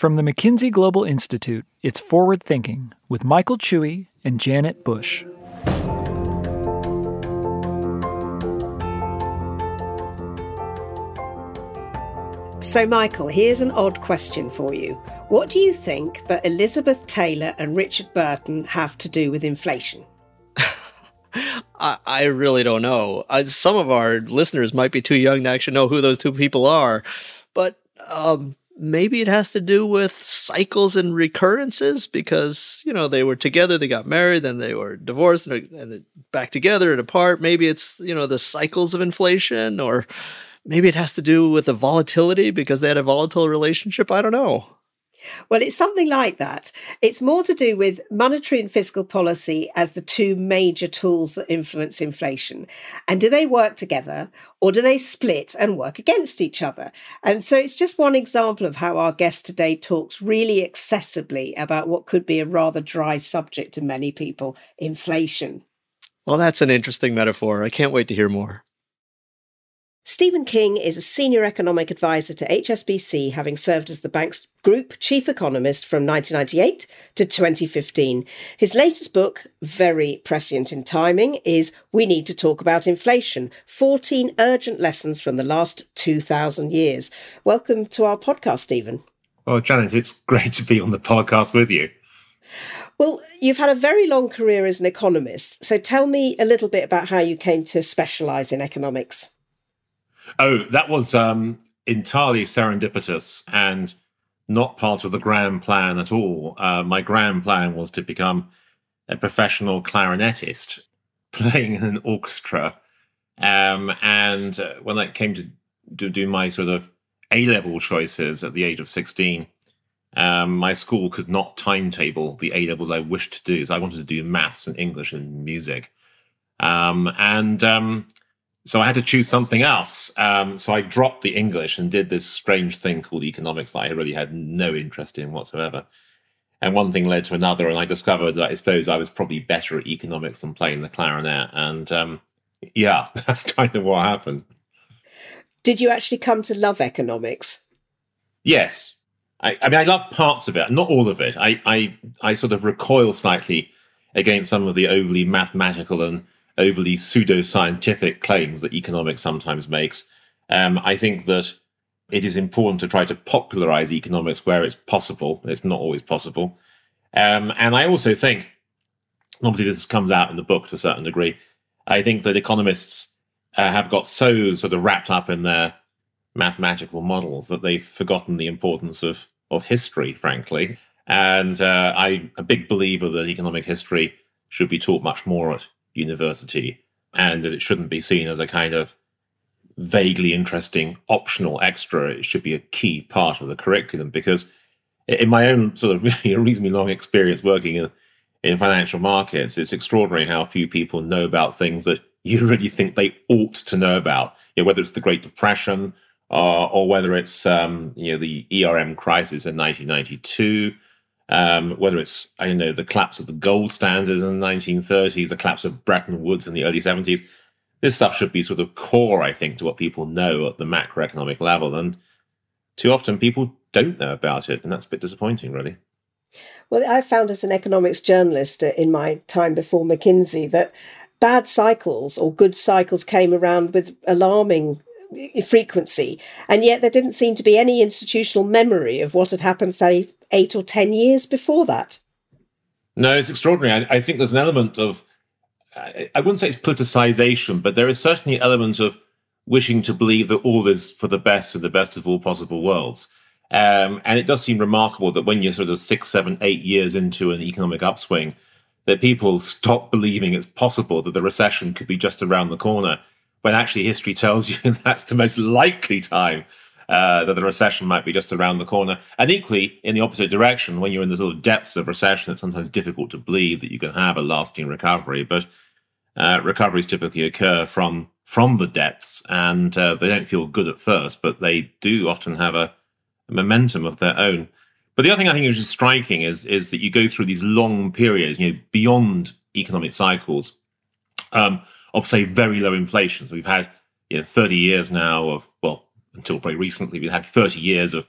From the McKinsey Global Institute, it's Forward Thinking with Michael Chui and Janet Bush. So, Michael, here's an odd question for you. What do you think that Elizabeth Taylor and Richard Burton have to do with inflation? I, I, really don't know. I, some of our listeners might be too young to actually know who those two people are, but um, maybe it has to do with cycles and recurrences because you know they were together they got married then they were divorced and, and back together and apart. Maybe it's you know the cycles of inflation or maybe it has to do with the volatility because they had a volatile relationship. I don't know well, it's something like that. It's more to do with monetary and fiscal policy as the two major tools that influence inflation. And do they work together or do they split and work against each other? And so it's just one example of how our guest today talks really accessibly about what could be a rather dry subject to many people inflation. Well, that's an interesting metaphor. I can't wait to hear more. Stephen King is a senior economic advisor to HSBC, having served as the bank's group chief economist from 1998 to 2015. His latest book, very prescient in timing, is We Need to Talk About Inflation 14 Urgent Lessons from the Last 2,000 Years. Welcome to our podcast, Stephen. Oh, well, Janet, it's great to be on the podcast with you. Well, you've had a very long career as an economist. So tell me a little bit about how you came to specialise in economics. Oh, that was um, entirely serendipitous and not part of the grand plan at all. Uh, my grand plan was to become a professional clarinetist playing in an orchestra. Um, and uh, when I came to, to do my sort of A level choices at the age of 16, um, my school could not timetable the A levels I wished to do. So I wanted to do maths and English and music. Um, and um, so I had to choose something else. Um, so I dropped the English and did this strange thing called economics that I really had no interest in whatsoever. And one thing led to another, and I discovered that I suppose I was probably better at economics than playing the clarinet. And um, yeah, that's kind of what happened. Did you actually come to love economics? Yes. I, I mean, I love parts of it, not all of it. I, I, I sort of recoil slightly against some of the overly mathematical and overly pseudo-scientific claims that economics sometimes makes. Um, I think that it is important to try to popularize economics where it's possible. It's not always possible. Um, and I also think, obviously, this comes out in the book to a certain degree. I think that economists uh, have got so sort of wrapped up in their mathematical models that they've forgotten the importance of of history, frankly. And uh, I'm a big believer that economic history should be taught much more at university and that it shouldn't be seen as a kind of vaguely interesting optional extra. It should be a key part of the curriculum because in my own sort of reasonably long experience working in, in financial markets, it's extraordinary how few people know about things that you really think they ought to know about. You know, whether it's the Great Depression uh, or whether it's um, you know the ERM crisis in 1992 um, whether it's I don't know the collapse of the gold standards in the 1930s, the collapse of Bretton Woods in the early 70s. This stuff should be sort of core, I think, to what people know at the macroeconomic level, and too often people don't know about it, and that's a bit disappointing, really. Well, I found as an economics journalist in my time before McKinsey that bad cycles or good cycles came around with alarming frequency, and yet there didn't seem to be any institutional memory of what had happened, say, eight or ten years before that. No, it's extraordinary. I, I think there's an element of, I, wouldn't say it's politicization, but there is certainly an element of wishing to believe that all is for the best and the best of all possible worlds. Um, and it does seem remarkable that when you're sort of six, seven, eight years into an economic upswing, that people stop believing it's possible that the recession could be just around the corner, when actually history tells you that's the most likely time uh, that the recession might be just around the corner. And equally, in the opposite direction, when you're in the sort of depths of recession, it's sometimes difficult to believe that you can have a lasting recovery. But uh, recoveries typically occur from from the depths, and uh, they don't feel good at first, but they do often have a, a momentum of their own. But the other thing I think is just striking is is that you go through these long periods, you know, beyond economic cycles, um, of say very low inflation. So we've had you know 30 years now of well until very recently, we've had 30 years of,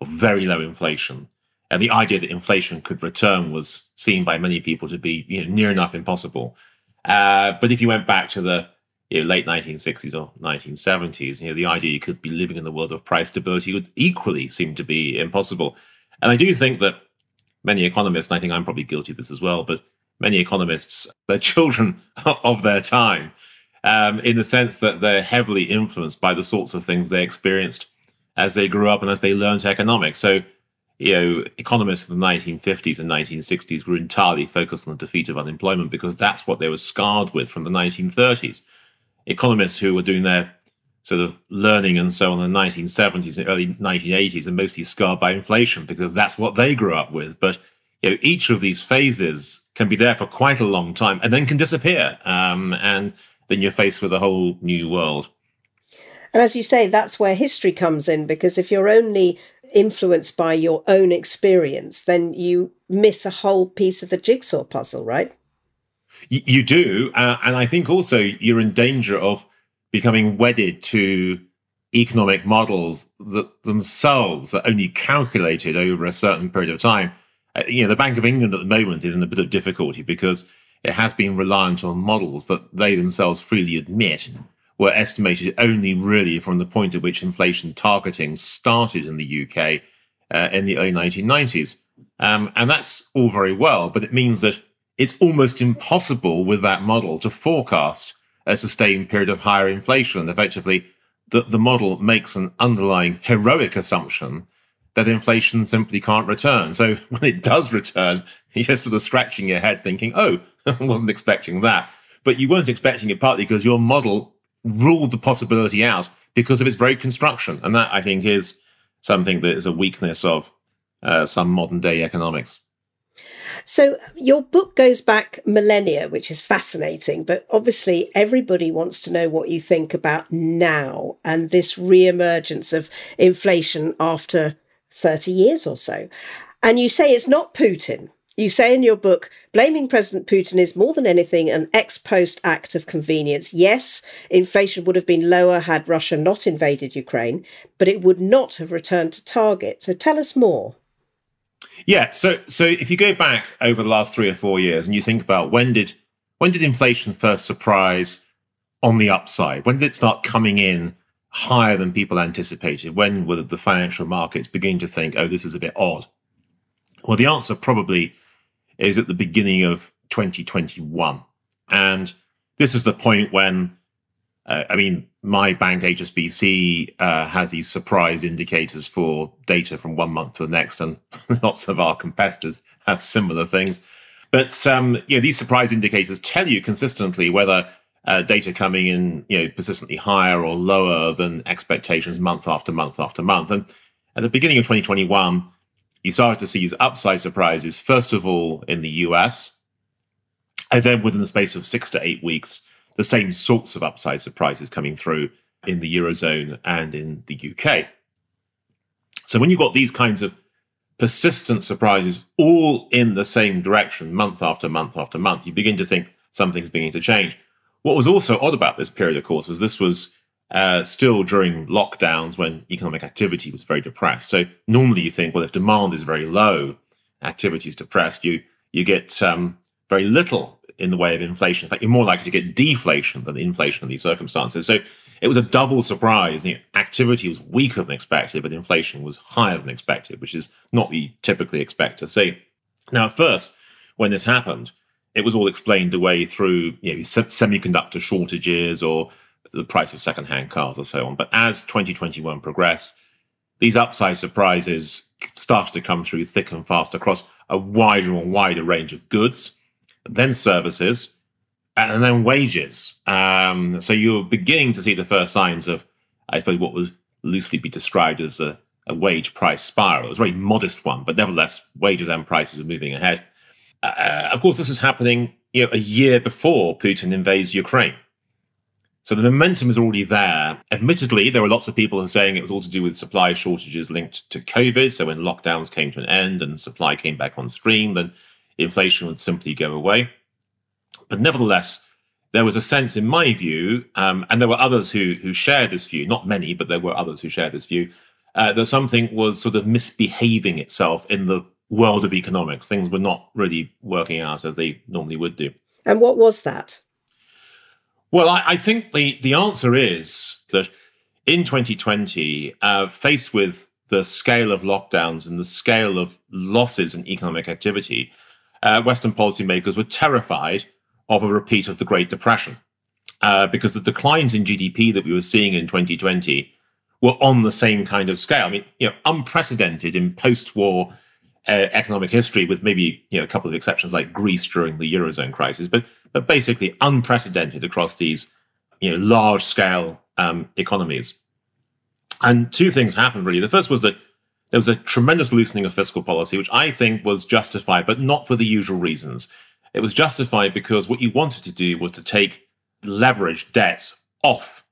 of very low inflation. And the idea that inflation could return was seen by many people to be you know, near enough impossible. Uh, but if you went back to the you know, late 1960s or 1970s, you know, the idea you could be living in the world of price stability would equally seem to be impossible. And I do think that many economists, and I think I'm probably guilty of this as well, but many economists, they're children of their time um, in the sense that they're heavily influenced by the sorts of things they experienced as they grew up and as they learned economics. So you know, economists in the 1950s and 1960s were entirely focused on the defeat of unemployment because that's what they were scarred with from the 1930s. Economists who were doing their sort of learning and so on in the 1970s and early 1980s are mostly scarred by inflation because that's what they grew up with. But you know, each of these phases can be there for quite a long time and then can disappear. Um, and then you're faced with a whole new world. And as you say, that's where history comes in because if you're only influenced by your own experience, then you miss a whole piece of the jigsaw puzzle, right? You, do. Uh, and I think also you're in danger of becoming wedded to economic models that themselves are only calculated over a certain period of time. Uh, you know, the Bank of England at the moment is in a bit of difficulty because it has been reliant on models that they themselves freely admit were estimated only really from the point at which inflation targeting started in the UK uh, in the early 1990s. Um, and that's all very well, but it means that it's almost impossible with that model to forecast a sustained period of higher inflation. And Effectively, the, the model makes an underlying heroic assumption that inflation simply can't return. So when it does return, you're sort of scratching your head thinking, oh, I wasn't expecting that. But you weren't expecting it partly because your model ruled the possibility out because of its very construction. And that, I think, is something that is a weakness of uh, some modern day economics. So, your book goes back millennia, which is fascinating, but obviously, everybody wants to know what you think about now and this re emergence of inflation after 30 years or so. And you say it's not Putin, you say in your book, blaming President Putin is more than anything an ex post act of convenience. Yes, inflation would have been lower had Russia not invaded Ukraine, but it would not have returned to target. So tell us more. Yeah, so so if you go back over the last three or four years and you think about when did when did inflation first surprise on the upside? When did it start coming in higher than people anticipated? When were the financial markets beginning to think, oh, this is a bit odd? Well, the answer probably is at the beginning of 2021. And this is the point when, uh, I mean, my bank HSBC uh, has these surprise indicators for data from one month to the next, and lots of our competitors have similar things. But um, you know, these surprise indicators tell you consistently whether uh, data coming in, you know, persistently higher or lower than expectations month after month after month. And at the beginning of 2021, you started to see these upside surprises, first of all in the US, and then within the space of six to eight weeks, the same sorts of upside surprises coming through in the Eurozone and in the UK. So when you've got these kinds of persistent surprises all in the same direction, month after month after month, you begin to think something's beginning to change. What was also odd about this period, of course, was this was uh, still during lockdowns when economic activity was very depressed. So normally you think, well, if demand is very low, activity is depressed, you you get um, very little in the way of inflation. In fact, you're more likely to get deflation than inflation in these circumstances. So it was a double surprise. The activity was weaker than expected, but inflation was higher than expected, which is not what you typically expect to see. Now, at first, when this happened, it was all explained away through you know, semiconductor shortages or the price of secondhand cars or so on. But as 2021 progressed, these upside surprises started to come through thick and fast across a wider and wider range of goods, then services, and then wages. Um, so you're beginning to see the first signs of, I suppose, what would loosely be described as a, a wage price spiral. It was a very modest one, but nevertheless, wages and prices were moving ahead. Uh, of course, this is happening you know, a year before Putin invades Ukraine. So the momentum is already there. Admittedly, there were lots of people who saying it was all to do with supply shortages linked to COVID. So when lockdowns came to an end and supply came back on stream, then inflation would simply go away. But nevertheless, there was a sense, in my view, um, and there were others who who shared this view. Not many, but there were others who shared this view uh, that something was sort of misbehaving itself in the world of economics. Things were not really working out as they normally would do. And what was that? Well, I, I think the, the answer is that in 2020, uh, faced with the scale of lockdowns and the scale of losses in economic activity, uh, Western policymakers were terrified of a repeat of the Great Depression uh, because the declines in GDP that we were seeing in 2020 were on the same kind of scale. I mean, you know, unprecedented in post-war uh, economic history, with maybe you know a couple of exceptions like Greece during the eurozone crisis, but but basically unprecedented across these you know large-scale um, economies. And two things happened really. The first was that there was a tremendous loosening of fiscal policy, which I think was justified, but not for the usual reasons. It was justified because what you wanted to do was to take leverage debts off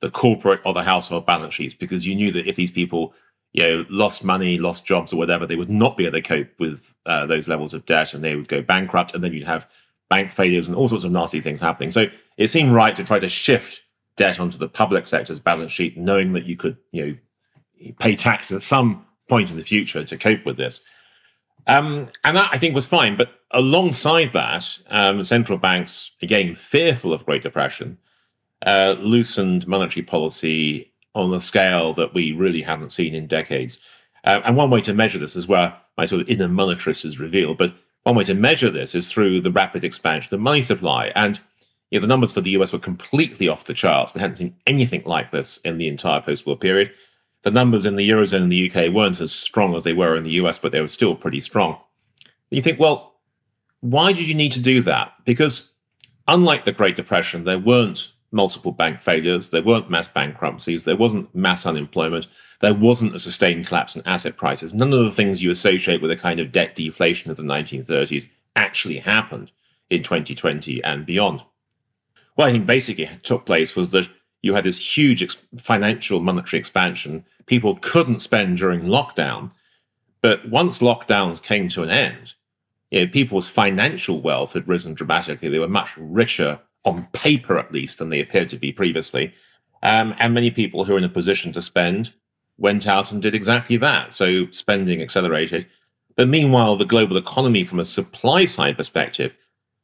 the corporate or the household balance sheets because you knew that if these people you know lost money lost jobs or whatever they would not be able to cope with uh, those levels of debt and they would go bankrupt and then you'd have bank failures and all sorts of nasty things happening so it seemed right to try to shift debt onto the public sector's balance sheet knowing that you could you know pay taxes at some point in the future to cope with this um, and that I think was fine. But alongside that, um, central banks, again, fearful of Great Depression, uh, loosened monetary policy on a scale that we really haven't seen in decades. Uh, and one way to measure this is where my sort of inner monetarist is revealed. But one way to measure this is through the rapid expansion of money supply. And you know, the numbers for the US were completely off the charts. We hadn't seen anything like this in the entire post war period. The numbers in the Eurozone and the UK weren't as strong as they were in the US, but they were still pretty strong. You think, well, why did you need to do that? Because unlike the Great Depression, there weren't multiple bank failures, there weren't mass bankruptcies, there wasn't mass unemployment, there wasn't a sustained collapse in asset prices. None of the things you associate with a kind of debt deflation of the 1930s actually happened in 2020 and beyond. What I think basically took place was that you had this huge ex- financial monetary expansion people couldn't spend during lockdown. But once lockdowns came to an end, you know, people's financial wealth had risen dramatically. They were much richer on paper, at least, than they appeared to be previously. Um, and many people who were in a position to spend went out and did exactly that. So spending accelerated. But meanwhile, the global economy, from a supply side perspective,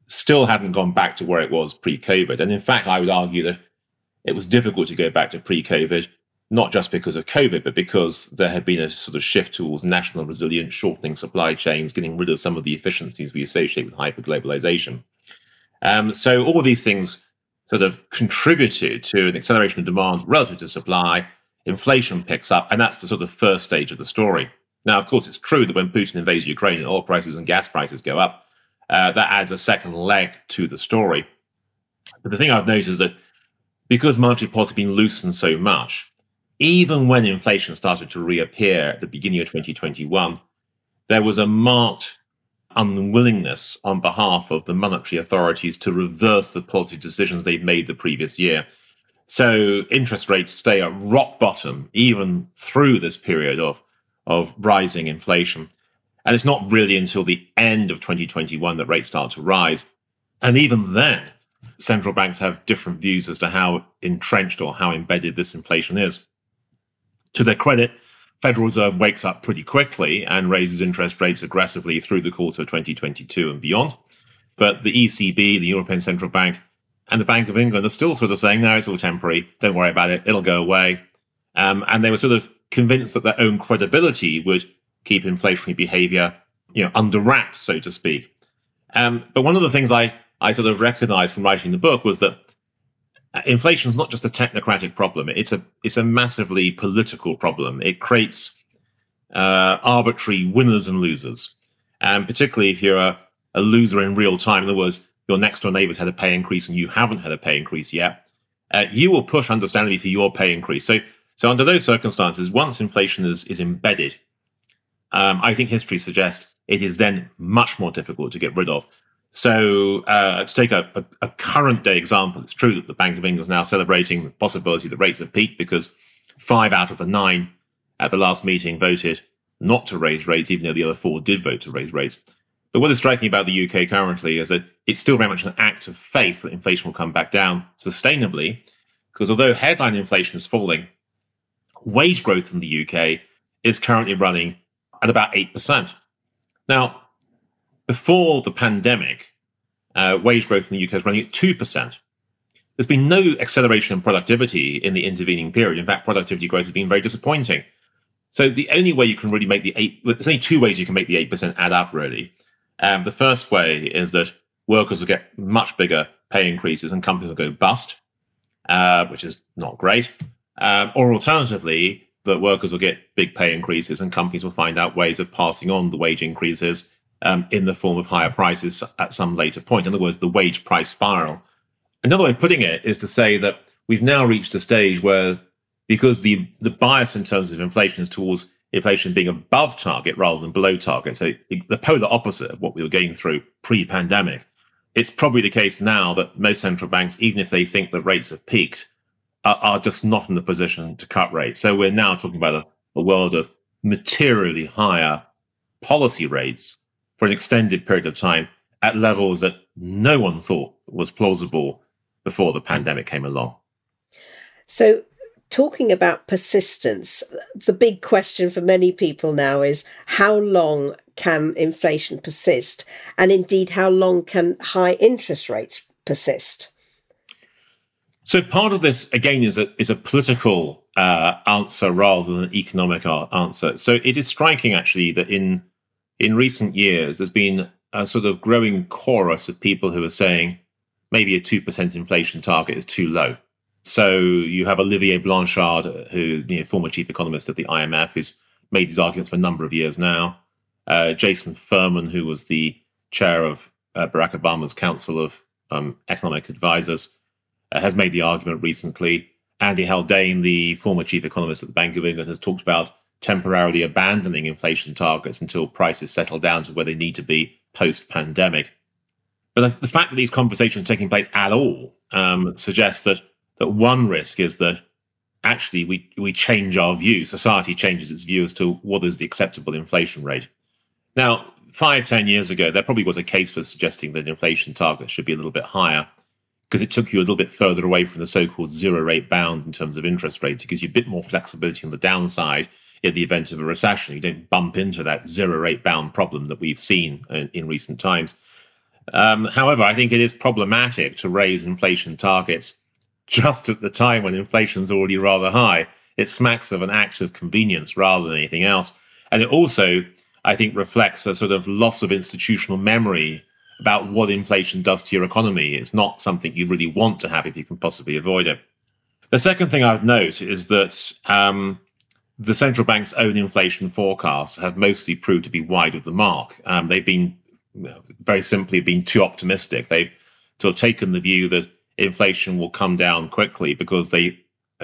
still hadn't gone back to where it was pre COVID. And in fact, I would argue that it was difficult to go back to pre COVID not just because of COVID, but because there had been a sort of shift towards national resilience, shortening supply chains, getting rid of some of the efficiencies we associate with hyperglobalization. Um, so all these things sort of contributed to an acceleration of demand relative to supply. Inflation picks up, and that's the sort of first stage of the story. Now, of course, it's true that when Putin invades Ukraine oil prices and gas prices go up, uh, that adds a second leg to the story. But the thing I've noticed is that because monetary policy has been loosened so much, even when inflation started to reappear at the beginning of 2021, there was a marked unwillingness on behalf of the monetary authorities to reverse the policy decisions they'd made the previous year. So interest rates stay at rock bottom even through this period of, of rising inflation. And it's not really until the end of 2021 that rates start to rise. And even then, central banks have different views as to how entrenched or how embedded this inflation is. To their credit, Federal Reserve wakes up pretty quickly and raises interest rates aggressively through the course of 2022 and beyond. But the ECB, the European Central Bank, and the Bank of England are still sort of saying, no, it's all temporary. Don't worry about it. It'll go away. Um, and they were sort of convinced that their own credibility would keep inflationary behavior, you know, under wraps, so to speak. Um, but one of the things I, I sort of recognized from writing the book was that inflation is not just a technocratic problem; it's a it's a massively political problem. It creates uh, arbitrary winners and losers, and particularly if you're a, a loser in real time. In other words, your next door neighbors had a pay increase and you haven't had a pay increase yet. Uh, you will push, understandably, for your pay increase. So, so under those circumstances, once inflation is is embedded, um, I think history suggests it is then much more difficult to get rid of. So, uh, to take a, a, a, current day example, it's true that the Bank of England is now celebrating the possibility that rates have peaked because five out of the nine at the last meeting voted not to raise rates, even though the other four did vote to raise rates. But what is striking about the UK currently is that it's still very much an act of faith that inflation will come back down sustainably, because although headline inflation is falling, wage growth in the UK is currently running at about 8%. Now, before the pandemic, uh, wage growth in the UK is running at 2%. There's been no acceleration in productivity in the intervening period. In fact, productivity growth has been very disappointing. So the only way you can really make the eight, there's only two ways you can make the 8% add up, really. Um, the first way is that workers will get much bigger pay increases and companies will go bust, uh, which is not great. Um, or alternatively, that workers will get big pay increases and companies will find out ways of passing on the wage increases um, in the form of higher prices at some later point. In other words, the wage price spiral. Another way of putting it is to say that we've now reached a stage where, because the, the bias in terms of inflation is towards inflation being above target rather than below target, so the polar opposite of what we were going through pre pandemic, it's probably the case now that most central banks, even if they think that rates have peaked, are, are just not in the position to cut rates. So we're now talking about a, a world of materially higher policy rates for an extended period of time at levels that no one thought was plausible before the pandemic came along. So, talking about persistence, the big question for many people now is how long can inflation persist? And indeed, how long can high interest rates persist? So part of this again is a is a political uh, answer rather than an economic answer. So it is striking actually that in in recent years there's been a sort of growing chorus of people who are saying maybe a two percent inflation target is too low. So you have Olivier Blanchard, who you know, former chief economist at the IMF, who's made these arguments for a number of years now. Uh, Jason Furman, who was the chair of uh, Barack Obama's Council of um, Economic Advisors uh, has made the argument recently. Andy Haldane, the former chief economist at the Bank of England, has talked about temporarily abandoning inflation targets until prices settle down to where they need to be post pandemic. But the fact that these conversations are taking place at all um, suggests that that one risk is that actually we we change our view. Society changes its view as to what is the acceptable inflation rate. Now, five, ten years ago, there probably was a case for suggesting that inflation targets should be a little bit higher because it took you a little bit further away from the so-called zero rate bound in terms of interest rates. It gives you a bit more flexibility on the downside in the event of a recession. You don't bump into that zero rate bound problem that we've seen in, in recent times. Um, however, I think it is problematic to raise inflation targets just at the time when inflation is already rather high. It smacks of an act of convenience rather than anything else. And it also, I think, reflects a sort of loss of institutional memory about what inflation does to your economy. It's not something you really want to have if you can possibly avoid it. The second thing I would note is that um, the central bank's own inflation forecasts have mostly proved to be wide of the mark. Um, they've been very simply been too optimistic. They've sort of taken the view that inflation will come down quickly because they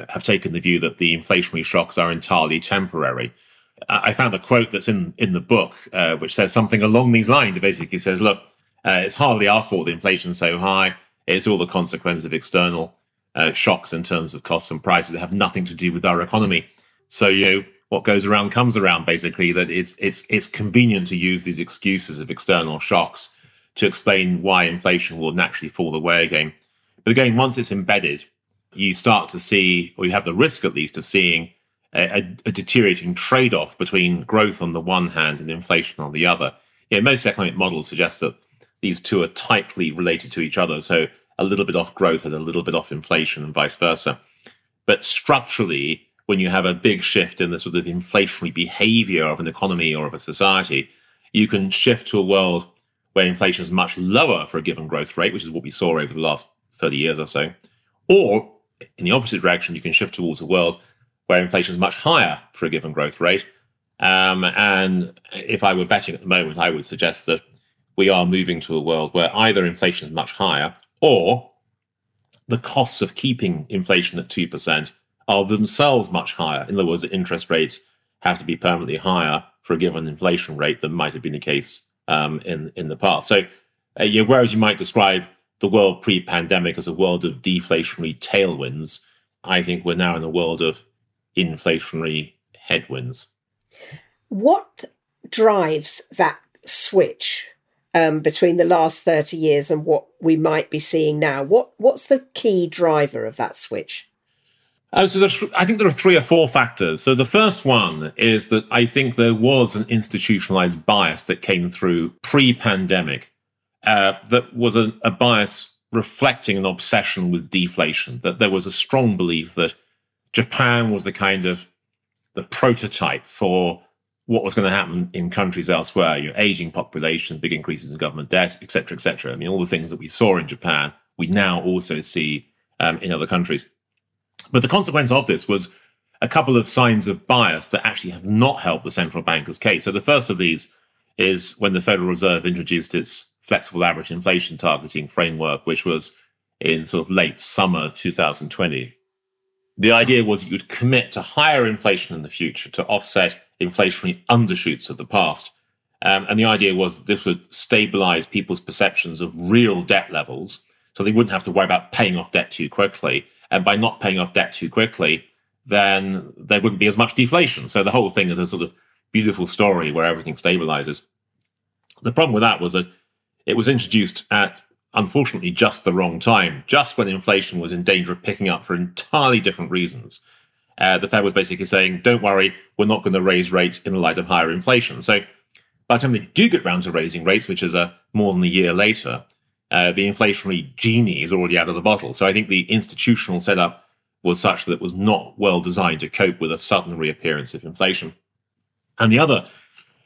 have taken the view that the inflationary shocks are entirely temporary. I found a quote that's in in the book uh, which says something along these lines. It basically says, "Look, uh, it's hardly our fault the inflation's so high. It's all the consequence of external uh, shocks in terms of costs and prices that have nothing to do with our economy. So you know what goes around comes around. Basically, that it's it's it's convenient to use these excuses of external shocks to explain why inflation will naturally fall away again. But again, once it's embedded, you start to see, or you have the risk at least of seeing a, a, a deteriorating trade-off between growth on the one hand and inflation on the other. Yeah, most economic models suggest that these two are tightly related to each other. So a little bit off growth has a little bit off inflation and vice versa. But structurally, when you have a big shift in the sort of inflationary behavior of an economy or of a society, you can shift to a world where inflation is much lower for a given growth rate, which is what we saw over the last 30 years or so. Or in the opposite direction, you can shift towards a world where inflation is much higher for a given growth rate. Um, and if I were betting at the moment, I would suggest that we are moving to a world where either inflation is much higher or the costs of keeping inflation at 2% are themselves much higher. In other words, interest rates have to be permanently higher for a given inflation rate than might have been the case um, in, in the past. So, uh, you know, whereas you might describe the world pre pandemic as a world of deflationary tailwinds, I think we're now in a world of inflationary headwinds. What drives that switch um, between the last 30 years and what we might be seeing now? What What's the key driver of that switch? Oh, so I think there are three or four factors. So the first one is that I think there was an institutionalized bias that came through pre-pandemic. Uh, that was a, a bias reflecting an obsession with deflation. That there was a strong belief that Japan was the kind of the prototype for what was going to happen in countries elsewhere. your aging population, big increases in government debt, etc., etc. I mean, all the things that we saw in Japan, we now also see um, in other countries. But the consequence of this was a couple of signs of bias that actually have not helped the central banker's case. So the first of these is when the Federal Reserve introduced its flexible average inflation targeting framework, which was in sort of late summer 2020. The idea was you'd commit to higher inflation in the future to offset inflationary undershoots of the past. Um, and the idea was this would stabilize people's perceptions of real debt levels so they wouldn't have to worry about paying off debt too quickly and by not paying off debt too quickly, then there wouldn't be as much deflation. So the whole thing is a sort of beautiful story where everything stabilizes. The problem with that was that it was introduced at unfortunately just the wrong time, just when inflation was in danger of picking up for entirely different reasons. Uh, the Fed was basically saying, don't worry, we're not going to raise rates in the light of higher inflation. So by the time they do get round to raising rates, which is a, more than a year later, uh, the inflationary genie is already out of the bottle. So I think the institutional setup was such that it was not well designed to cope with a sudden reappearance of inflation. And the other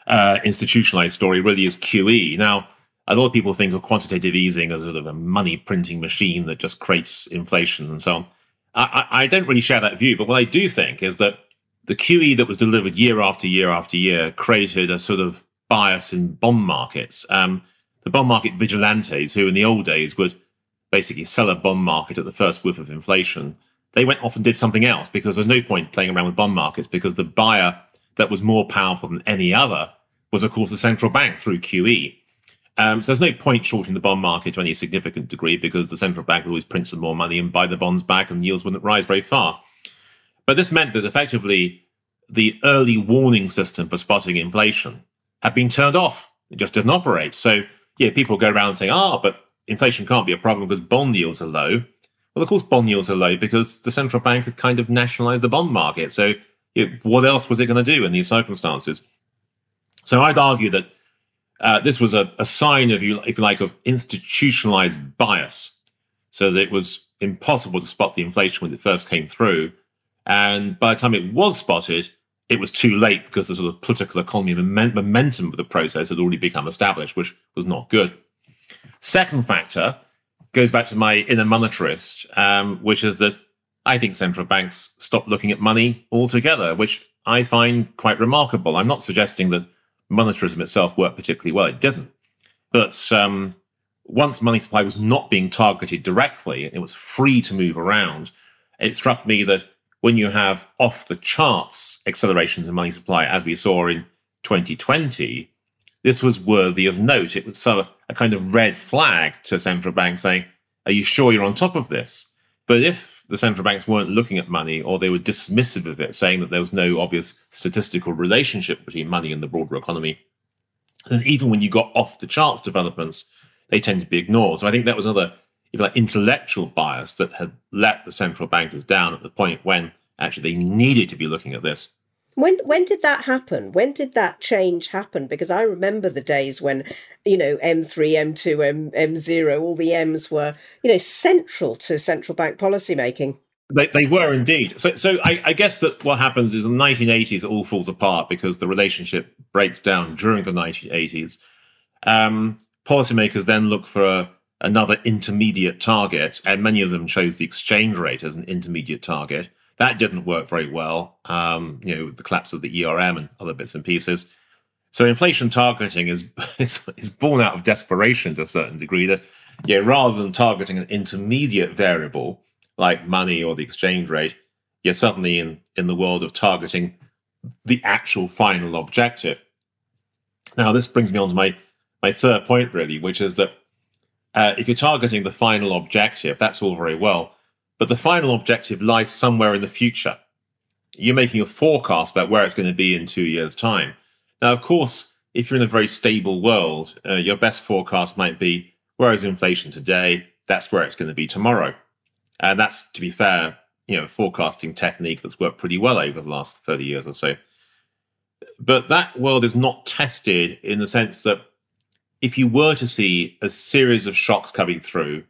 uh, institutionalized story really is QE. Now, a lot of people think of quantitative easing as sort of a money printing machine that just creates inflation and so on. I, I, don't really share that view, but what I do think is that the QE that was delivered year after year after year created a sort of bias in bond markets. Um, the bond market vigilantes, who in the old days would basically sell a bond market at the first whiff of inflation, they went off and did something else because there's no point playing around with bond markets because the buyer that was more powerful than any other was, of course, the central bank through QE. Um, so there's no point shorting the bond market to any significant degree because the central bank would always print some more money and buy the bonds back and yields wouldn't rise very far. But this meant that effectively the early warning system for spotting inflation had been turned off. It just didn't operate. So yeah, people go around saying, ah, but inflation can't be a problem because bond yields are low. Well, of course, bond yields are low because the central bank had kind of nationalized the bond market. So, what else was it going to do in these circumstances? So, I'd argue that uh, this was a, a sign of, if you like, of institutionalized bias. So that it was impossible to spot the inflation when it first came through. And by the time it was spotted, it was too late because the sort of political economy momentum of the process had already become established, which was not good. Second factor goes back to my inner monetarist, um, which is that I think central banks stopped looking at money altogether, which I find quite remarkable. I'm not suggesting that monetarism itself worked particularly well; it didn't. But um, once money supply was not being targeted directly, it was free to move around. It struck me that when you have off the charts accelerations in money supply, as we saw in 2020, this was worthy of note. It was so a kind of red flag to central banks saying, Are you sure you're on top of this? But if the central banks weren't looking at money or they were dismissive of it, saying that there was no obvious statistical relationship between money and the broader economy, then even when you got off the charts developments, they tend to be ignored. So I think that was another if like intellectual bias that had let the central bankers down at the point when actually they needed to be looking at this. When when did that happen? When did that change happen? Because I remember the days when, you know, M three, M two, M M zero, all the M's were, you know, central to central bank policy making. They, they were indeed. So, so I, I guess that what happens is in the 1980s, it all falls apart because the relationship breaks down during the 1980s. Um, policymakers then look for a, another intermediate target, and many of them chose the exchange rate as an intermediate target. That didn't work very well, um, you know, with the collapse of the ERM and other bits and pieces. So inflation targeting is, is, is born out of desperation to a certain degree. That yeah, rather than targeting an intermediate variable like money or the exchange rate, you're suddenly in in the world of targeting the actual final objective. Now, this brings me on to my my third point, really, which is that uh, if you're targeting the final objective, that's all very well. But the final objective lies somewhere in the future. You're making a forecast about where it's going to be in two years' time. Now, of course, if you're in a very stable world, uh, your best forecast might be where is inflation today? That's where it's going to be tomorrow. And that's, to be fair, you know a forecasting technique that's worked pretty well over the last 30 years or so. But that world is not tested in the sense that if you were to see a series of shocks coming through,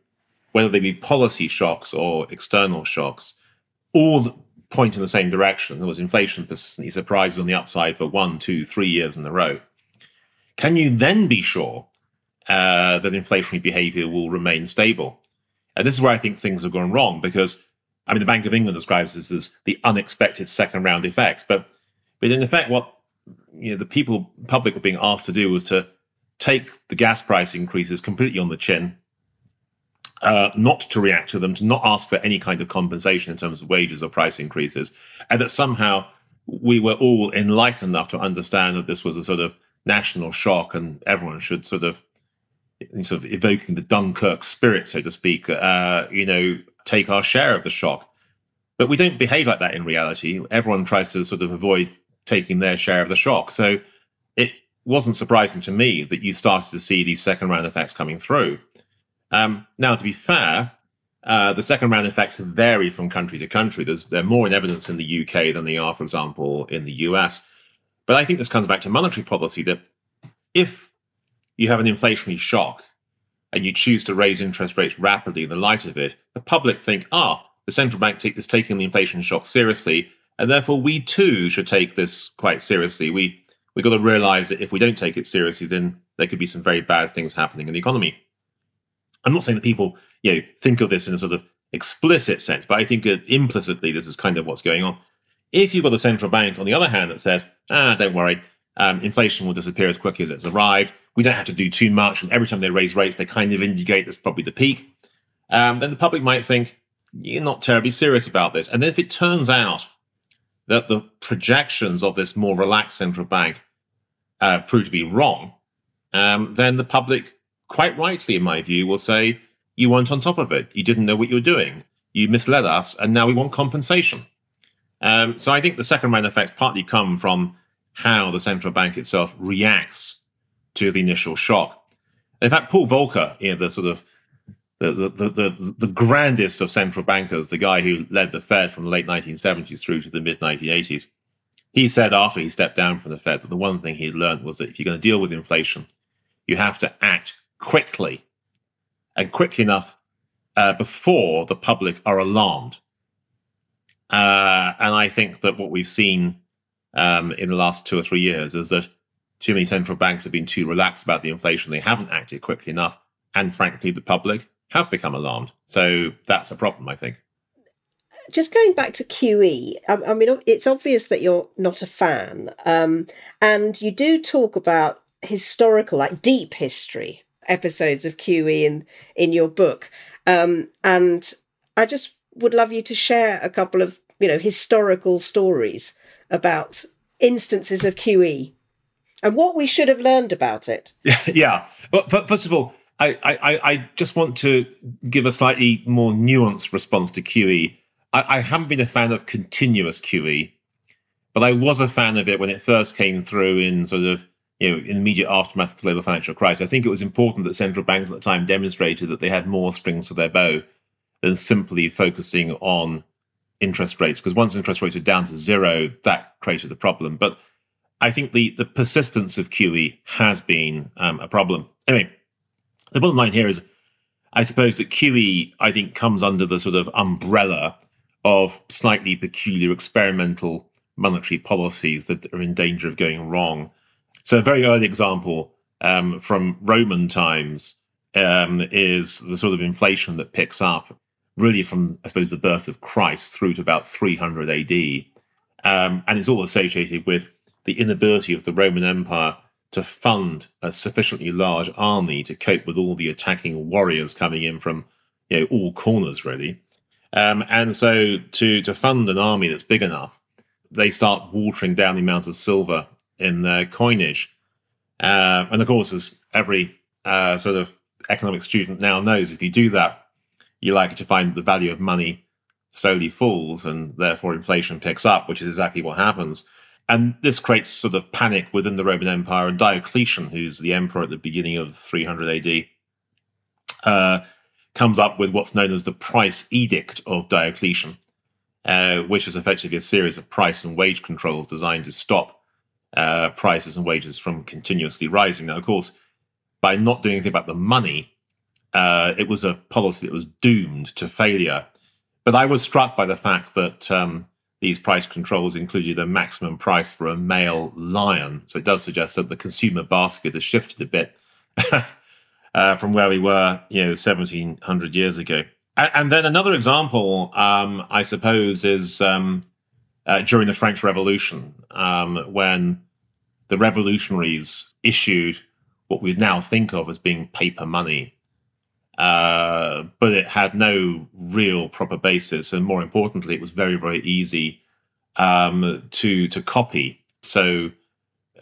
whether they be policy shocks or external shocks, all point in the same direction. There was inflation persistently surprises on the upside for one, two, three years in a row. Can you then be sure uh, that inflationary behavior will remain stable? And this is where I think things have gone wrong because, I mean, the Bank of England describes this as the unexpected second round effects. But, but in effect, what you know, the people, public were being asked to do was to take the gas price increases completely on the chin, uh, not to react to them, to not ask for any kind of compensation in terms of wages or price increases, and that somehow we were all enlightened enough to understand that this was a sort of national shock and everyone should sort of sort of evoking the Dunkirk spirit, so to speak, uh, you know, take our share of the shock. But we don't behave like that in reality. Everyone tries to sort of avoid taking their share of the shock. So wasn't surprising to me that you started to see these second round effects coming through. Um, now, to be fair, uh, the second round effects vary from country to country. There's, they're more in evidence in the UK than they are, for example, in the US. But I think this comes back to monetary policy that if you have an inflationary shock and you choose to raise interest rates rapidly in the light of it, the public think, ah, the central bank take, is taking the inflation shock seriously, and therefore we too should take this quite seriously. We we got to realize that if we don't take it seriously, then there could be some very bad things happening in the economy. I'm not saying that people, you know, think of this in a sort of explicit sense, but I think that implicitly this is kind of what's going on. If you've got a central bank, on the other hand, that says, ah, don't worry, um, inflation will disappear as quickly as it's arrived, we don't have to do too much, and every time they raise rates, they kind of indicate that's probably the peak, um, then the public might think, you're not terribly serious about this. And if it turns out that the projections of this more relaxed central bank uh, prove to be wrong, um, then the public, quite rightly, in my view, will say, you weren't on top of it. You didn't know what you were doing. You misled us, and now we want compensation. Um, so I think the second round effects partly come from how the central bank itself reacts to the initial shock. In fact, Paul Volcker, you know, the sort of the, the, the, grandest of central bankers, the guy who led the Fed from the late 1970s through to the mid 1980s, he said after he stepped down from the Fed that the one thing he'd learned was that if you're going to deal with inflation, you have to act quickly and quickly enough uh, before the public are alarmed. Uh, and I think that what we've seen um, in the last two or three years is that too many central banks have been too relaxed about the inflation. They haven't acted quickly enough. And frankly, the public have become alarmed. So that's a problem, I think. Just going back to QE, I, I mean, it's obvious that you're not a fan. Um, and you do talk about historical, like deep history episodes of QE in, in your book. Um, and I just would love you to share a couple of, you know, historical stories about instances of QE and what we should have learned about it. Yeah, yeah. Well, first of all, I, I, I just want to give a slightly more nuanced response to QE. I, I haven't been a fan of continuous QE, but I was a fan of it when it first came through in sort of you know in immediate aftermath of the global financial crisis. I think it was important that central banks at the time demonstrated that they had more strings to their bow than simply focusing on interest rates. Because once interest rates were down to zero, that created a problem. But I think the the persistence of QE has been um, a problem. Anyway, the bottom line here is I suppose that QE, I think, comes under the sort of umbrella of slightly peculiar experimental monetary policies that are in danger of going wrong. So, a very early example um, from Roman times um, is the sort of inflation that picks up really from, I suppose, the birth of Christ through to about 300 AD. Um, and it's all associated with the inability of the Roman Empire to fund a sufficiently large army to cope with all the attacking warriors coming in from you know all corners really. Um, and so to to fund an army that's big enough they start watering down the amount of silver in their coinage. Uh, and of course as every uh, sort of economic student now knows if you do that you're likely to find the value of money slowly falls and therefore inflation picks up which is exactly what happens and this creates sort of panic within the Roman Empire. And Diocletian, who's the emperor at the beginning of 300 AD, uh, comes up with what's known as the Price Edict of Diocletian, uh, which is effectively a series of price and wage controls designed to stop uh, prices and wages from continuously rising. Now, of course, by not doing anything about the money, uh, it was a policy that was doomed to failure. But I was struck by the fact that um, these price controls included a maximum price for a male lion. So it does suggest that the consumer basket has shifted a bit uh, from where we were, you know, 1700 years ago. And, and then another example, um, I suppose, is um, uh, during the French Revolution, um, when the revolutionaries issued what we now think of as being paper money. Uh, but it had no real proper basis, and more importantly, it was very, very easy um, to to copy. So,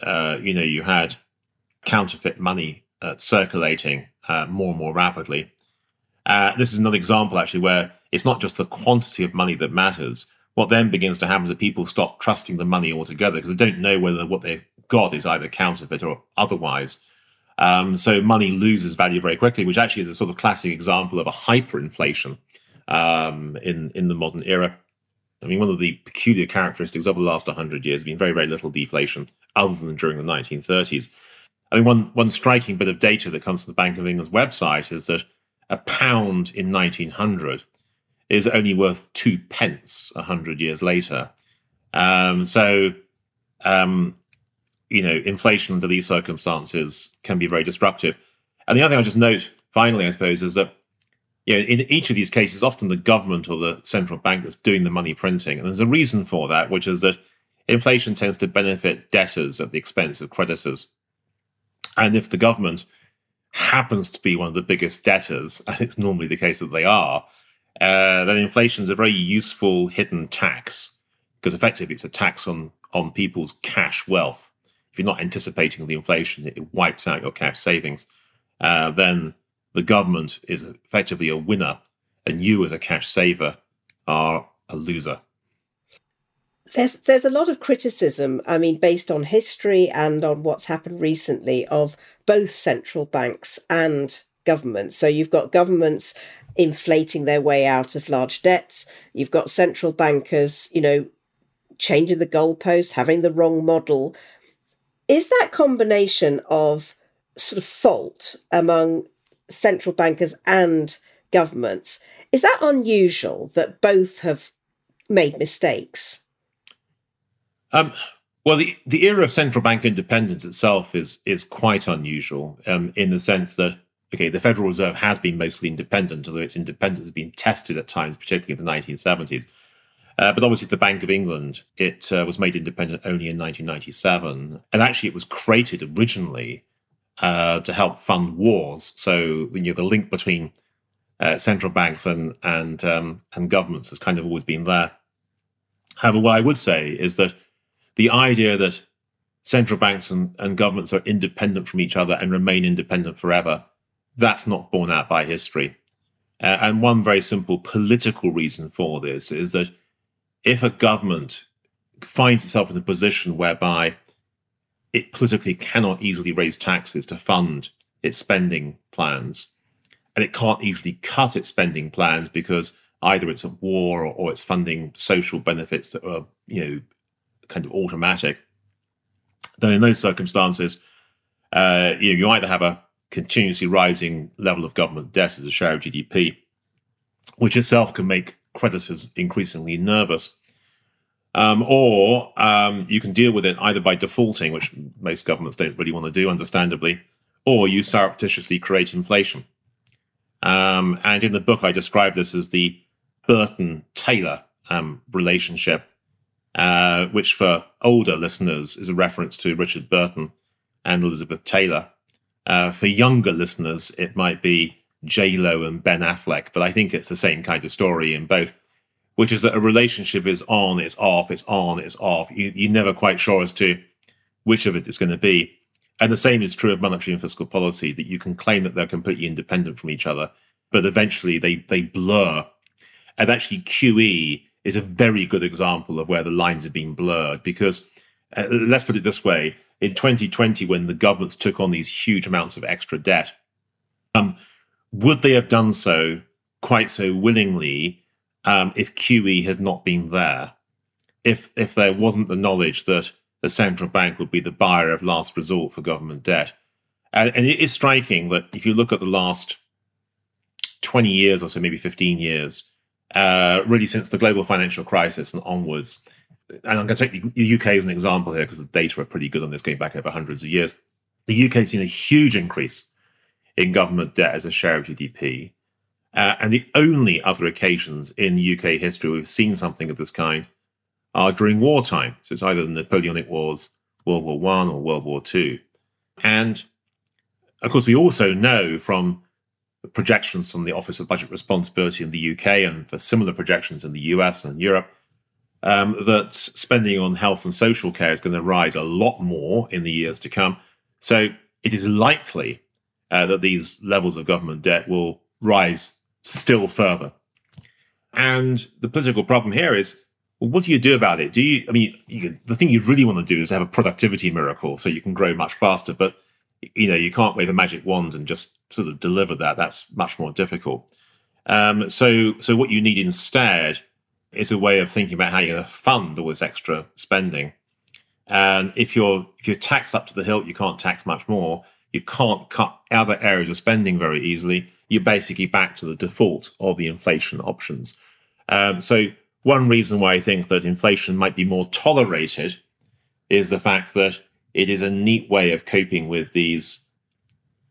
uh, you know, you had counterfeit money uh, circulating uh, more and more rapidly. Uh, this is another example, actually, where it's not just the quantity of money that matters. What then begins to happen is that people stop trusting the money altogether because they don't know whether what they've got is either counterfeit or otherwise. Um, so money loses value very quickly, which actually is a sort of classic example of a hyperinflation um, in in the modern era. I mean, one of the peculiar characteristics of the last 100 years has been very, very little deflation, other than during the 1930s. I mean, one one striking bit of data that comes from the Bank of England's website is that a pound in 1900 is only worth two pence 100 years later. Um, so, um, you know, inflation under these circumstances can be very disruptive. And the other thing I just note, finally, I suppose, is that you know, in each of these cases, often the government or the central bank that's doing the money printing. And there's a reason for that, which is that inflation tends to benefit debtors at the expense of creditors. And if the government happens to be one of the biggest debtors, and it's normally the case that they are, uh, then inflation is a very useful hidden tax because effectively it's a tax on on people's cash wealth. If you're not anticipating the inflation, it wipes out your cash savings. Uh, then the government is effectively a winner, and you as a cash saver are a loser. There's there's a lot of criticism, I mean, based on history and on what's happened recently of both central banks and governments. So you've got governments inflating their way out of large debts. You've got central bankers, you know, changing the goalposts, having the wrong model. Is that combination of sort of fault among central bankers and governments, is that unusual that both have made mistakes? Um, well, the, the era of central bank independence itself is is quite unusual um, in the sense that okay, the Federal Reserve has been mostly independent, although its independence has been tested at times, particularly in the 1970s. Uh, but obviously, the Bank of England it uh, was made independent only in 1997, and actually, it was created originally uh, to help fund wars. So you know, the link between uh, central banks and and um, and governments has kind of always been there. However, what I would say is that the idea that central banks and, and governments are independent from each other and remain independent forever, that's not borne out by history. Uh, and one very simple political reason for this is that if a government finds itself in a position whereby it politically cannot easily raise taxes to fund its spending plans. And it can't easily cut its spending plans because either it's at war or, or it's funding social benefits that are, you know, kind of automatic. Then in those circumstances, uh, you, know, you either have a continuously rising level of government debt as a share of GDP, which itself can make creditors increasingly nervous um, or um, you can deal with it either by defaulting, which most governments don't really want to do, understandably, or you surreptitiously create inflation. Um, and in the book, I describe this as the Burton Taylor um, relationship, uh, which for older listeners is a reference to Richard Burton and Elizabeth Taylor. Uh, for younger listeners, it might be J Lo and Ben Affleck, but I think it's the same kind of story in both which is that a relationship is on, it's off, it's on, it's off. You, you're never quite sure as to which of it it is going to be. And the same is true of monetary and fiscal policy, that you can claim that they're completely independent from each other, but eventually they, they blur. And actually, QE is a very good example of where the lines have been blurred because uh, let's put it this way in 2020, when the governments took on these huge amounts of extra debt, um, would they have done so quite so willingly um, if QE had not been there, if if there wasn't the knowledge that the central bank would be the buyer of last resort for government debt. And, and it is striking that if you look at the last 20 years or so, maybe 15 years, uh, really since the global financial crisis and onwards, and I'm going to take the UK as an example here because the data are pretty good on this going back over hundreds of years. The UK has seen a huge increase in government debt as a share of GDP. Uh, and the only other occasions in UK history we've seen something of this kind are during wartime. So it's either the Napoleonic Wars, World War One, or World War Two. And of course, we also know from projections from the Office of Budget Responsibility in the UK and for similar projections in the US and Europe um, that spending on health and social care is going to rise a lot more in the years to come. So it is likely uh, that these levels of government debt will rise still further. And the political problem here is well, what do you do about it? Do you, I mean, you, the thing you really want to do is to have a productivity miracle so you can grow much faster, but you know, you can't wave a magic wand and just sort of deliver that. That's much more difficult. Um, so, so what you need instead is a way of thinking about how you're going to fund all this extra spending. And if you're if you're taxed up to the hilt, you can't tax much more. You can't cut other areas of spending very easily. You're basically back to the default of the inflation options. Um, so one reason why I think that inflation might be more tolerated is the fact that it is a neat way of coping with these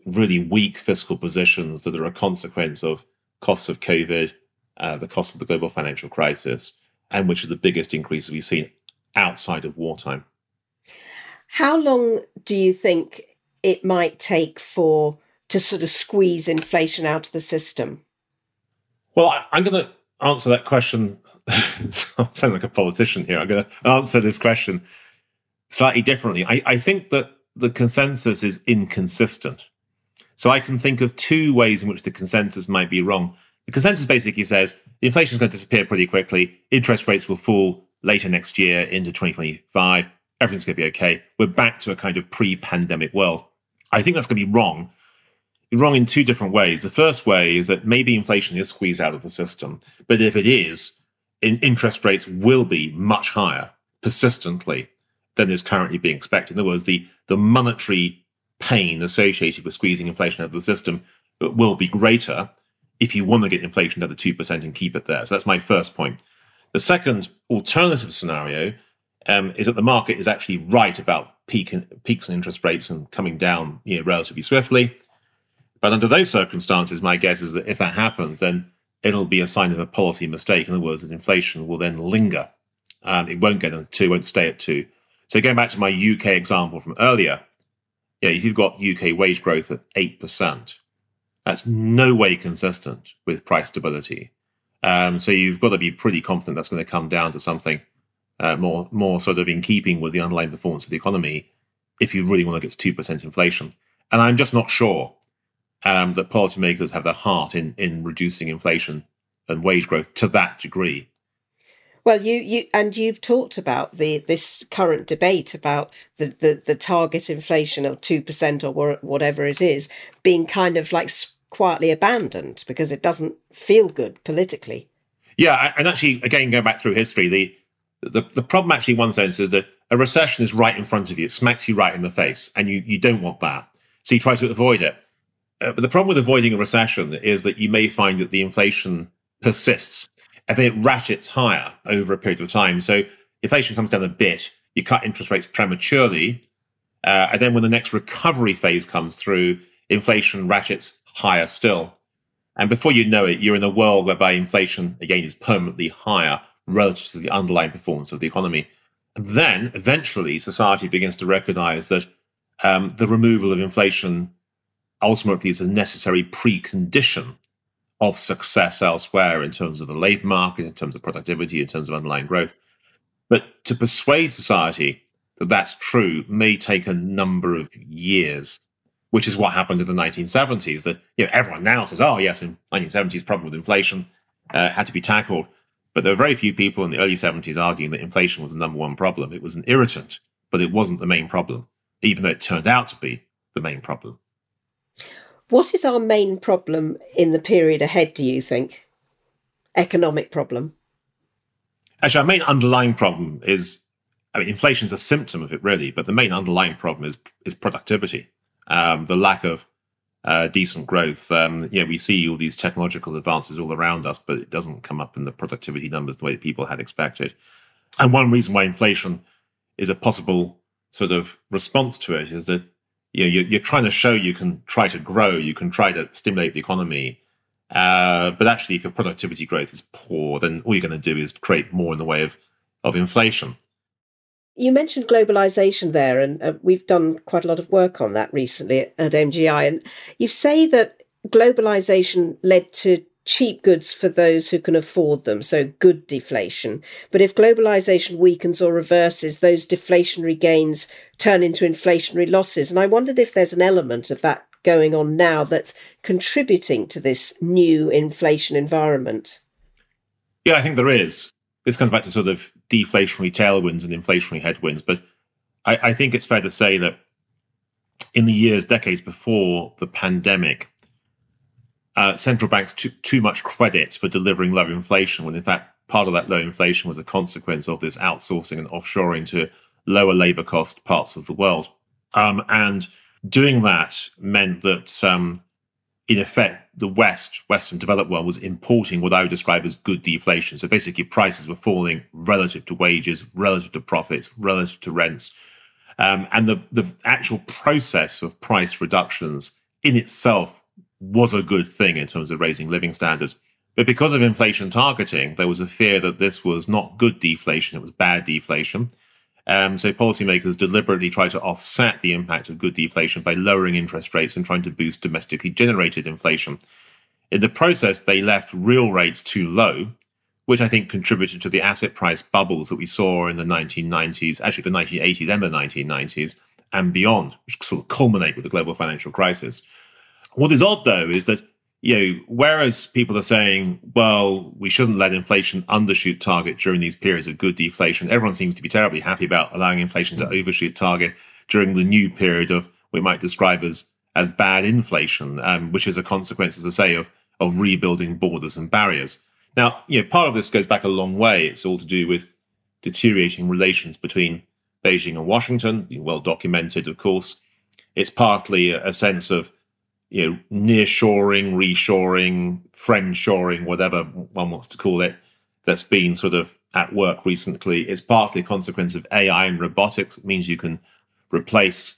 really weak fiscal positions that are a consequence of costs of COVID, uh, the cost of the global financial crisis, and which are the biggest increases we've seen outside of wartime. How long do you think it might take for to sort of squeeze inflation out of the system? Well, I'm going to answer that question. I sound like a politician here. I'm going to answer this question slightly differently. I, I think that the consensus is inconsistent. So I can think of two ways in which the consensus might be wrong. The consensus basically says inflation is going to disappear pretty quickly. Interest rates will fall later next year into 2025. Everything's going to be okay. We're back to a kind of pre pandemic world. I think that's going to be wrong wrong in two different ways. The first way is that maybe inflation is squeezed out of the system, but if it is, in interest rates will be much higher persistently than is currently being expected. In other words, the, the monetary pain associated with squeezing inflation out of the system will be greater if you want to get inflation to 2% and keep it there. So that's my first point. The second alternative scenario um, is that the market is actually right about peak in, peaks in interest rates and coming down you know, relatively swiftly. But under those circumstances, my guess is that if that happens, then it'll be a sign of a policy mistake. In other words, that inflation will then linger. and it won't get to two, won't stay at two. So going back to my UK example from earlier, yeah, if you've got UK wage growth at 8%, that's no way consistent with price stability. Um, so you've got to be pretty confident that's going to come down to something uh, more, more sort of in keeping with the underlying performance of the economy if you really want to get to 2% inflation. And I'm just not sure um, that policymakers have their heart in in reducing inflation and wage growth to that degree. Well, you, you and you've talked about the this current debate about the, the, the target inflation of two percent or whatever it is being kind of like quietly abandoned because it doesn't feel good politically. Yeah, and actually, again, going back through history, the the, the problem actually, in one sense, is that a recession is right in front of you; it smacks you right in the face, and you you don't want that, so you try to avoid it. Uh, but the problem with avoiding a recession is that you may find that the inflation persists and then it ratchets higher over a period of time. So inflation comes down a bit, you cut interest rates prematurely, uh, and then when the next recovery phase comes through, inflation ratchets higher still. And before you know it, you're in a world whereby inflation again is permanently higher relative to the underlying performance of the economy. And then eventually society begins to recognize that um, the removal of inflation ultimately is a necessary precondition of success elsewhere in terms of the labor market, in terms of productivity, in terms of underlying growth. But to persuade society that that's true may take a number of years, which is what happened in the 1970s. That you know everyone now says, "Oh yes, in 1970s problem with inflation uh, had to be tackled," but there were very few people in the early 70s arguing that inflation was the number one problem. It was an irritant, but it wasn't the main problem, even though it turned out to be the main problem. What is our main problem in the period ahead, do you think? economic problem? Actually, our main underlying problem is, I mean, inflation is a symptom of it, really, but the main underlying problem is is productivity, um, the lack of uh, decent growth. Um, yeah, we see all these technological advances all around us, but it doesn't come up in the productivity numbers the way that people had expected. And one reason why inflation is a possible sort of response to it is that you know you're, you're trying to show you can try to grow, you can try to stimulate the economy, uh, but actually, if your productivity growth is poor, then all you're going to do is create more in the way of of inflation. You mentioned globalization there, and uh, we've done quite a lot of work on that recently at, at MGI. And you say that globalization led to cheap goods for those who can afford them, so good deflation. But if globalization weakens or reverses, those deflationary gains turn into inflationary losses. And I wondered if there's an element of that going on now that's contributing to this new inflation environment. Yeah, I think there is. This comes back to sort of deflationary tailwinds and inflationary headwinds. But I, I think it's fair to say that in the years, decades before the pandemic, uh, central banks took too much credit for delivering low inflation, when in fact part of that low inflation was a consequence of this outsourcing and offshoring to lower labor cost parts of the world. Um, and doing that meant that, um, in effect, the West, Western developed world, was importing what I would describe as good deflation. So basically, prices were falling relative to wages, relative to profits, relative to rents. Um, and the, the actual process of price reductions in itself was a good thing in terms of raising living standards. But because of inflation targeting, there was a fear that this was not good deflation, it was bad deflation. Um, so policymakers deliberately try to offset the impact of good deflation by lowering interest rates and trying to boost domestically generated inflation. In the process, they left real rates too low, which I think contributed to the asset price bubbles that we saw in the 1990s, actually the 1980s and the 1990s and beyond, which sort of culminate with the global financial crisis. What is odd, though, is that you know, whereas people are saying, well, we shouldn't let inflation undershoot target during these periods of good deflation, everyone seems to be terribly happy about allowing inflation to mm. overshoot target during the new period of what we might describe as as bad inflation, um, which is a consequence, as I say, of of rebuilding borders and barriers. Now, you know, part of this goes back a long way. It's all to do with deteriorating relations between Beijing and Washington, well documented, of course. It's partly a sense of you know, nearshoring, reshoring, friendshoring, whatever one wants to call it, that's been sort of at work recently. It's partly a consequence of AI and robotics. It means you can replace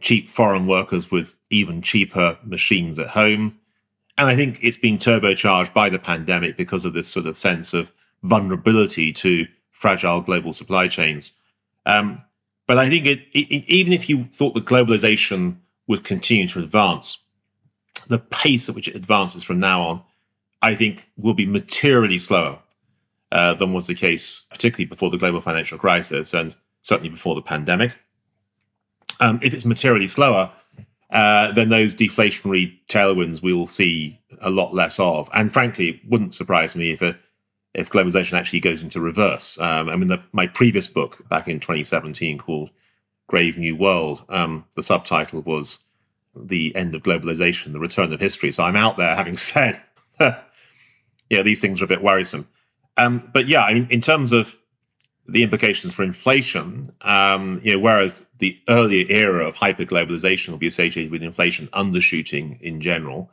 cheap foreign workers with even cheaper machines at home. And I think it's been turbocharged by the pandemic because of this sort of sense of vulnerability to fragile global supply chains. Um, but I think it, it, even if you thought that globalization would continue to advance, the pace at which it advances from now on, I think, will be materially slower uh, than was the case, particularly before the global financial crisis and certainly before the pandemic. Um, if it's materially slower, uh, then those deflationary tailwinds we will see a lot less of. And frankly, it wouldn't surprise me if a, if globalization actually goes into reverse. Um, I mean, the, my previous book back in 2017 called Grave New World, um, the subtitle was the end of globalization, the return of history. So I'm out there having said, yeah, these things are a bit worrisome. Um, but yeah, I mean, in terms of the implications for inflation, um, you know, whereas the earlier era of hyperglobalization will be associated with inflation undershooting in general,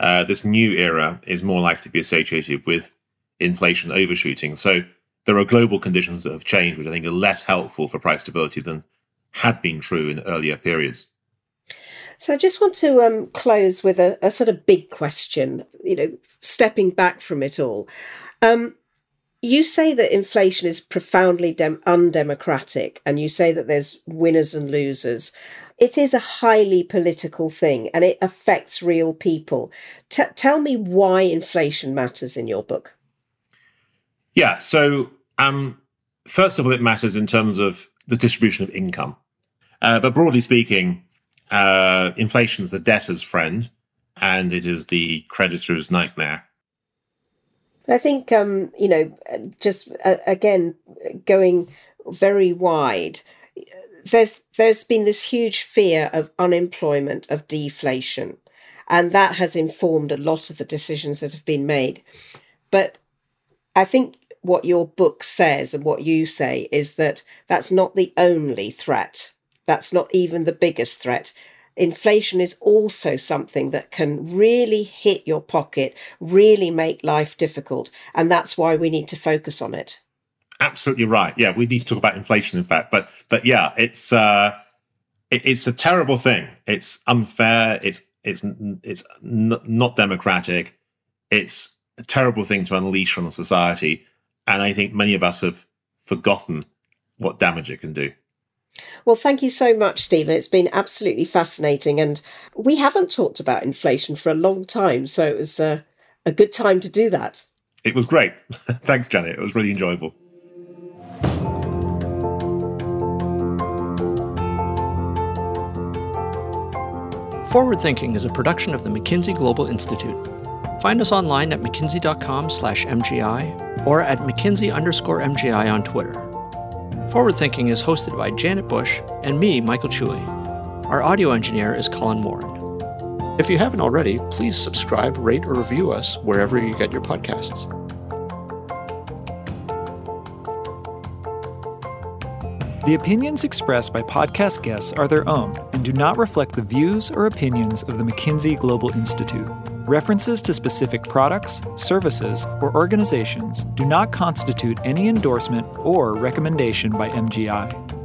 uh, this new era is more likely to be associated with inflation overshooting. So there are global conditions that have changed, which I think are less helpful for price stability than had been true in earlier periods. So I just want to um, close with a, a, sort of big question, you know, stepping back from it all. Um, you say that inflation is profoundly dem- undemocratic, and you say that there's winners and losers. It is a highly political thing and it affects real people. T- tell me why inflation matters in your book. Yeah. So, um, first of all, it matters in terms of the distribution of income. Uh, but broadly speaking, uh, inflation is the debtor's friend, and it is the creditor's nightmare. I think, um, you know, just uh, again going very wide. There's there's been this huge fear of unemployment, of deflation, and that has informed a lot of the decisions that have been made. But I think what your book says and what you say is that that's not the only threat. That's not even the biggest threat. Inflation is also something that can really hit your pocket, really make life difficult. And that's why we need to focus on it. Absolutely right. Yeah, we need to talk about inflation, in fact. But but yeah, it's uh, it, it's a terrible thing. It's unfair. It's it's it's n- not democratic. It's a terrible thing to unleash on a society. And I think many of us have forgotten what damage it can do. Well, thank you so much, Stephen. It's been absolutely fascinating. And we haven't talked about inflation for a long time. So it was uh, a good time to do that. It was great. Thanks, Janet. It was really enjoyable. Forward Thinking is a production of the McKinsey Global Institute. Find us online at mckinsey.com slash MGI or at McKinsey underscore MGI on Twitter. Forward Thinking is hosted by Janet Bush and me, Michael Chui. Our audio engineer is Colin Warren. If you haven't already, please subscribe, rate, or review us wherever you get your podcasts. The opinions expressed by podcast guests are their own and do not reflect the views or opinions of the McKinsey Global Institute. References to specific products, services, or organizations do not constitute any endorsement or recommendation by MGI.